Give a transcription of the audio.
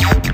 you